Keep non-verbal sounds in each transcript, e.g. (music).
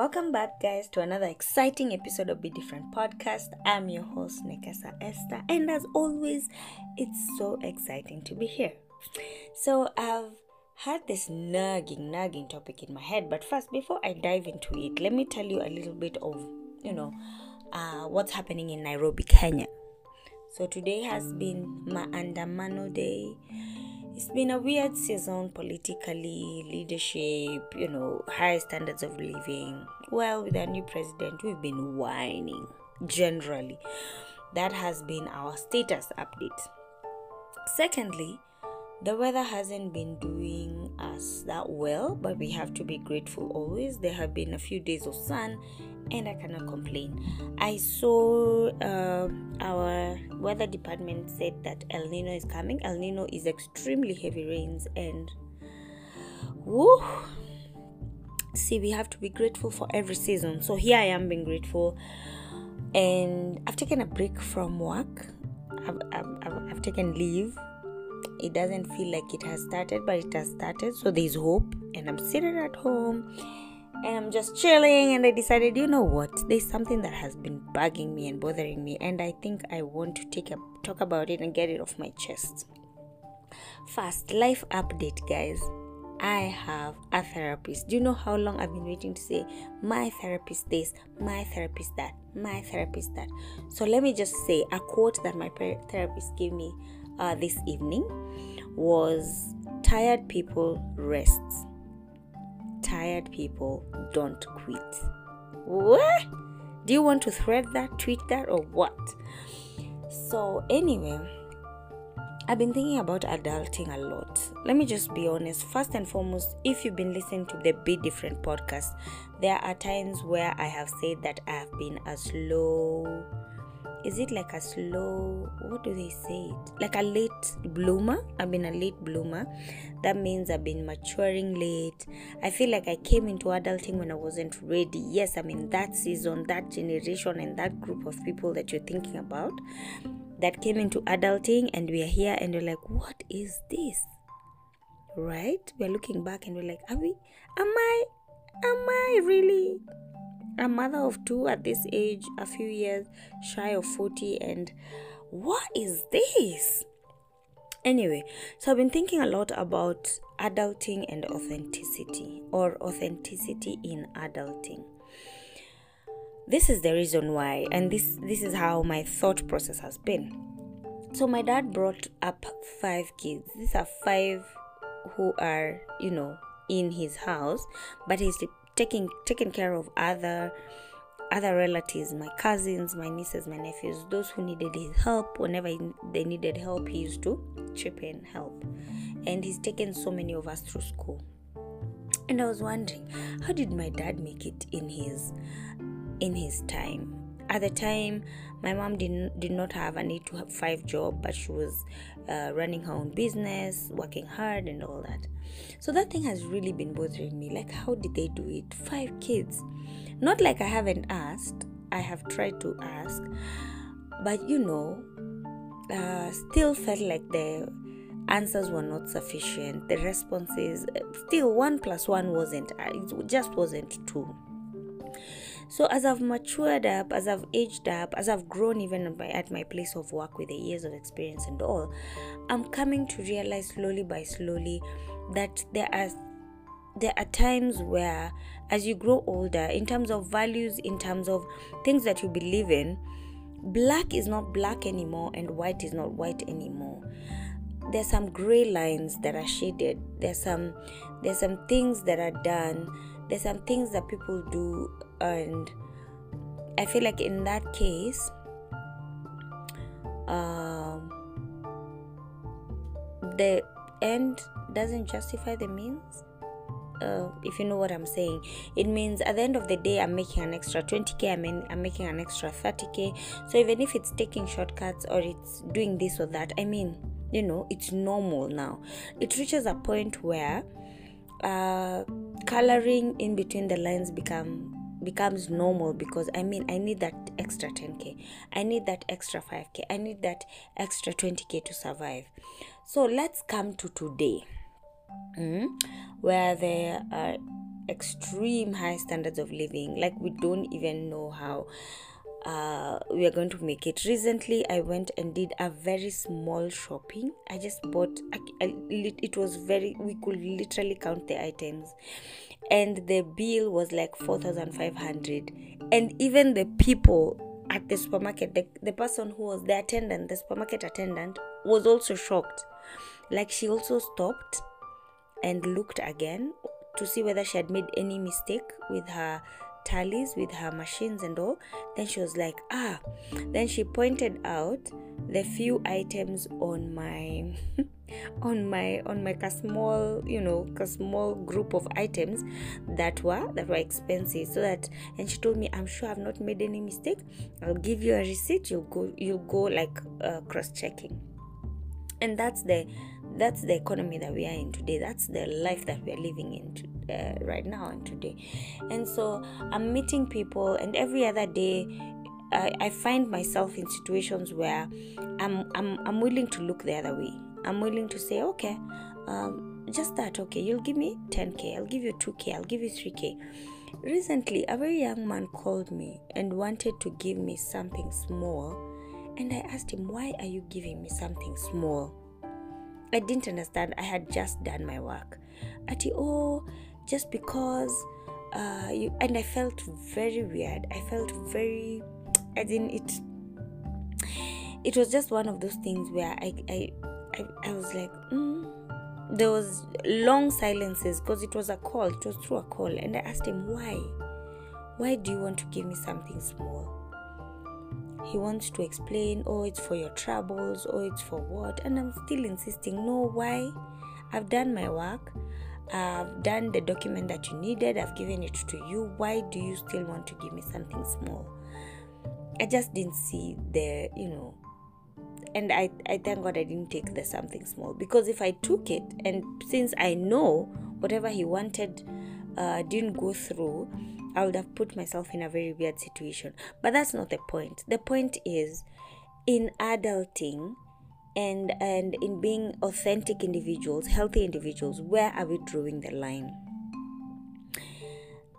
Welcome back, guys, to another exciting episode of Be Different Podcast. I'm your host, Nekesa Esther, and as always, it's so exciting to be here. So, I've had this nagging, nagging topic in my head, but first, before I dive into it, let me tell you a little bit of, you know, uh, what's happening in Nairobi, Kenya. So, today has been Maandamano Day it's been a weird season politically, leadership, you know, high standards of living. Well, with our new president, we've been whining generally. That has been our status update. Secondly, the weather hasn't been doing us that well, but we have to be grateful always. There have been a few days of sun and I cannot complain. I saw uh, our weather department said that El Nino is coming. El Nino is extremely heavy rains and woo. See, we have to be grateful for every season. So here I am being grateful, and I've taken a break from work. I've, I've, I've taken leave. It doesn't feel like it has started, but it has started. So there's hope, and I'm sitting at home and I'm just chilling and I decided, you know what, there's something that has been bugging me and bothering me and I think I want to take a talk about it and get it off my chest. First, life update, guys. I have a therapist. Do you know how long I've been waiting to say my therapist this, my therapist that, my therapist that? So let me just say a quote that my therapist gave me uh, this evening was tired people rest tired people don't quit. What? Do you want to thread that, tweet that, or what? So, anyway, I've been thinking about adulting a lot. Let me just be honest. First and foremost, if you've been listening to the Be Different podcast, there are times where I have said that I have been a slow is it like a slow what do they say it? Like a late bloomer? I've been a late bloomer. That means i've been maturing late. I feel like i came into adulting when i wasn't ready. Yes i'm in that season that generation and that group of people that you're thinking about that came into adulting and we are here and we're like what is this? Right? We're looking back and we're like are we am i am i really a mother of two at this age, a few years shy of 40, and what is this? Anyway, so I've been thinking a lot about adulting and authenticity, or authenticity in adulting. This is the reason why, and this this is how my thought process has been. So my dad brought up five kids. These are five who are, you know, in his house, but he's taking taking care of other other relatives, my cousins, my nieces, my nephews, those who needed his help. Whenever they needed help, he used to chip in help. And he's taken so many of us through school. And I was wondering, how did my dad make it in his in his time? At the time, my mom did, did not have a need to have five job, but she was uh, running her own business, working hard, and all that. So that thing has really been bothering me. Like, how did they do it? Five kids. Not like I haven't asked, I have tried to ask, but you know, uh, still felt like the answers were not sufficient. The responses, still, one plus one wasn't, uh, it just wasn't two. So as I've matured up, as I've aged up, as I've grown even at my place of work with the years of experience and all, I'm coming to realize slowly by slowly that there are there are times where as you grow older in terms of values in terms of things that you believe in black is not black anymore and white is not white anymore. There's some gray lines that are shaded. There's some there's some things that are done. There's some things that people do and i feel like in that case um the end doesn't justify the means uh, if you know what I'm saying. It means at the end of the day, I'm making an extra 20k, I'm, in, I'm making an extra 30k. So even if it's taking shortcuts or it's doing this or that, I mean, you know, it's normal now. It reaches a point where uh, coloring in between the lines become becomes normal because I mean I need that extra 10k, I need that extra 5k, I need that extra 20k to survive. So let's come to today, mm, where there are extreme high standards of living like we don't even know how uh, we are going to make it. Recently, I went and did a very small shopping. I just bought. I, it was very. We could literally count the items, and the bill was like four thousand five hundred. And even the people at the supermarket, the, the person who was the attendant, the supermarket attendant, was also shocked. Like she also stopped and looked again to see whether she had made any mistake with her tallies with her machines and all. Then she was like ah. Then she pointed out the few items on my (laughs) on my on my small you know small group of items that were that were expensive. So that and she told me i'm sure i've not made any mistake. I'll give you a receipt. You'll go you'll go like uh, cross checking and that's the that's the economy that we are in today. That's the life that we are living in uh, right now and today. And so i'm meeting people and every other day I, I find myself in situations where I'm, I'm i'm willing to look the other way. I'm willing to say okay um, just that okay you'll give me 10k i'll give you 2k i'll give you 3k recently a very young man called me and wanted to give me something small and i asked him why are you giving me something small I didn't understand. I had just done my work. Ati, oh, just because uh, you and I felt very weird. I felt very, I didn't. It. It was just one of those things where I, I, I, I was like, mm. there was long silences because it was a call. It was through a call, and I asked him why. Why do you want to give me something small? He wants to explain, oh, it's for your troubles, oh, it's for what. And I'm still insisting, no, why? I've done my work. I've done the document that you needed. I've given it to you. Why do you still want to give me something small? I just didn't see the, you know, and I, I thank God I didn't take the something small because if I took it, and since I know whatever he wanted uh, didn't go through, I would have put myself in a very weird situation. But that's not the point. The point is in adulting and and in being authentic individuals, healthy individuals, where are we drawing the line?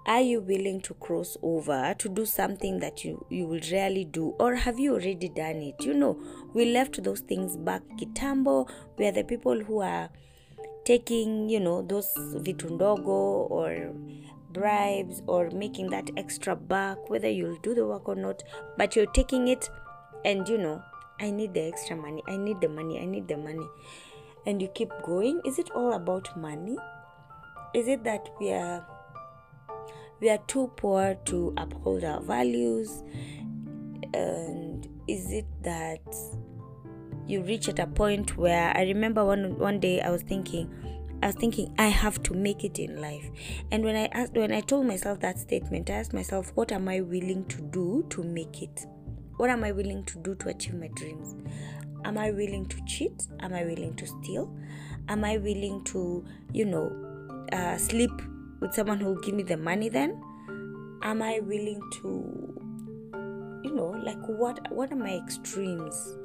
Are you willing to cross over to do something that you, you will rarely do, or have you already done it? You know, we left those things back kitambo. We are the people who are taking, you know, those vitundogo or bribes or making that extra buck, whether you'll do the work or not, but you're taking it and you know, I need the extra money, I need the money, I need the money. And you keep going. Is it all about money? Is it that we are we are too poor to uphold our values? And is it that you reach at a point where I remember one one day I was thinking, I was thinking I have to make it in life. And when I asked when I told myself that statement, I asked myself, what am I willing to do to make it? What am I willing to do to achieve my dreams? Am I willing to cheat? Am I willing to steal? Am I willing to, you know, uh, sleep with someone who'll give me the money then? Am I willing to, you know, like what what are my extremes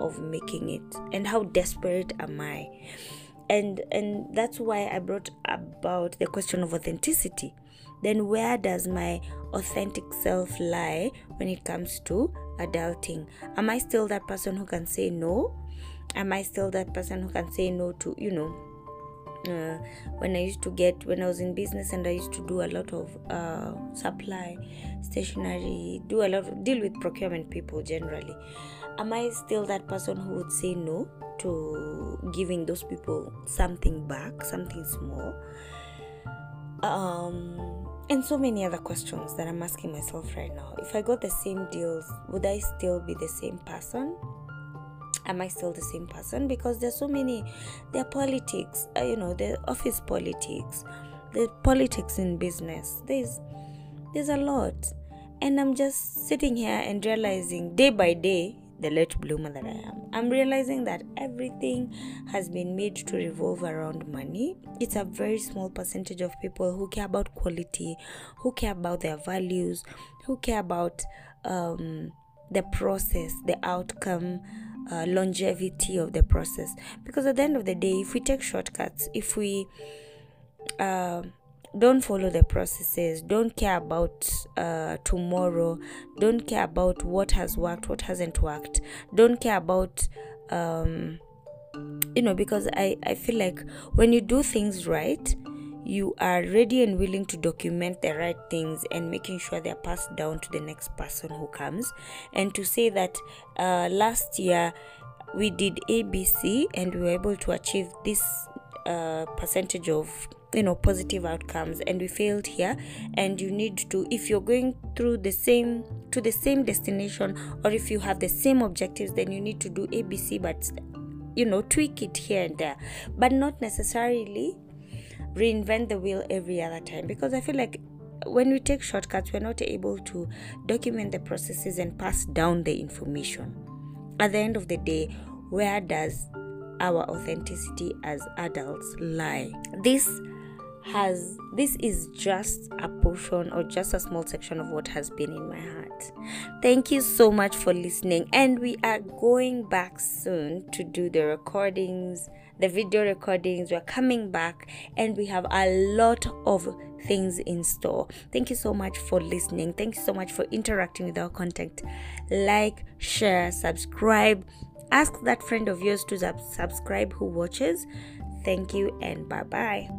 of making it? And how desperate am I? And and that's why i brought about the question of authenticity. Then where does my authentic self lie when it comes to adulting? Am i still that person who can say no? Am i still that person who can say no to you know uh, when I used to get when I was in business and I used to do a lot of uh, supply, stationery, do a lot of, deal with procurement people generally. Am I still that person who would say no to giving those people something back, something small. Um, and so many other questions that I'm asking myself right now. If I got the same deals, would I still be the same person? Am I still the same person? Because there's so many, there are politics, uh, you know, the office politics, the politics in business. There's, there's a lot, and I'm just sitting here and realizing day by day the late bloomer that I am. I'm realizing that everything has been made to revolve around money. It's a very small percentage of people who care about quality, who care about their values, who care about um, the process, the outcome, uh, longevity of the process. Because at the end of the day, if we take shortcuts, if we uh, don't follow the processes. Don't care about uh, tomorrow. Don't care about what has worked what hasn't worked. Don't care about um, you know because i i feel like when you do things right you are ready and willing to document the right things and making sure they're passed down to the next person who comes. And to say that uh, last year we did abc and we were able to achieve this uh, percentage of you know positive outcomes and we failed here. And you need to if you're going through the same to the same destination or if you have the same objectives then you need to do abc but you know tweak it here and there. But not necessarily reinvent the wheel every other time because i feel like when we take shortcuts we're not able to document the processes and pass down the information. At the end of the day where does our authenticity as adults lie this has this is just a portion or just a small section of what has been in my heart. Thank you so much for listening and we are going back soon to do the recordings, the video recordings. We're coming back and we have a lot of things in store. Thank you so much for listening. Thank you so much for interacting with our content. Like, share, subscribe. Ask that friend of yours to sub- subscribe who watches. Thank you and bye bye.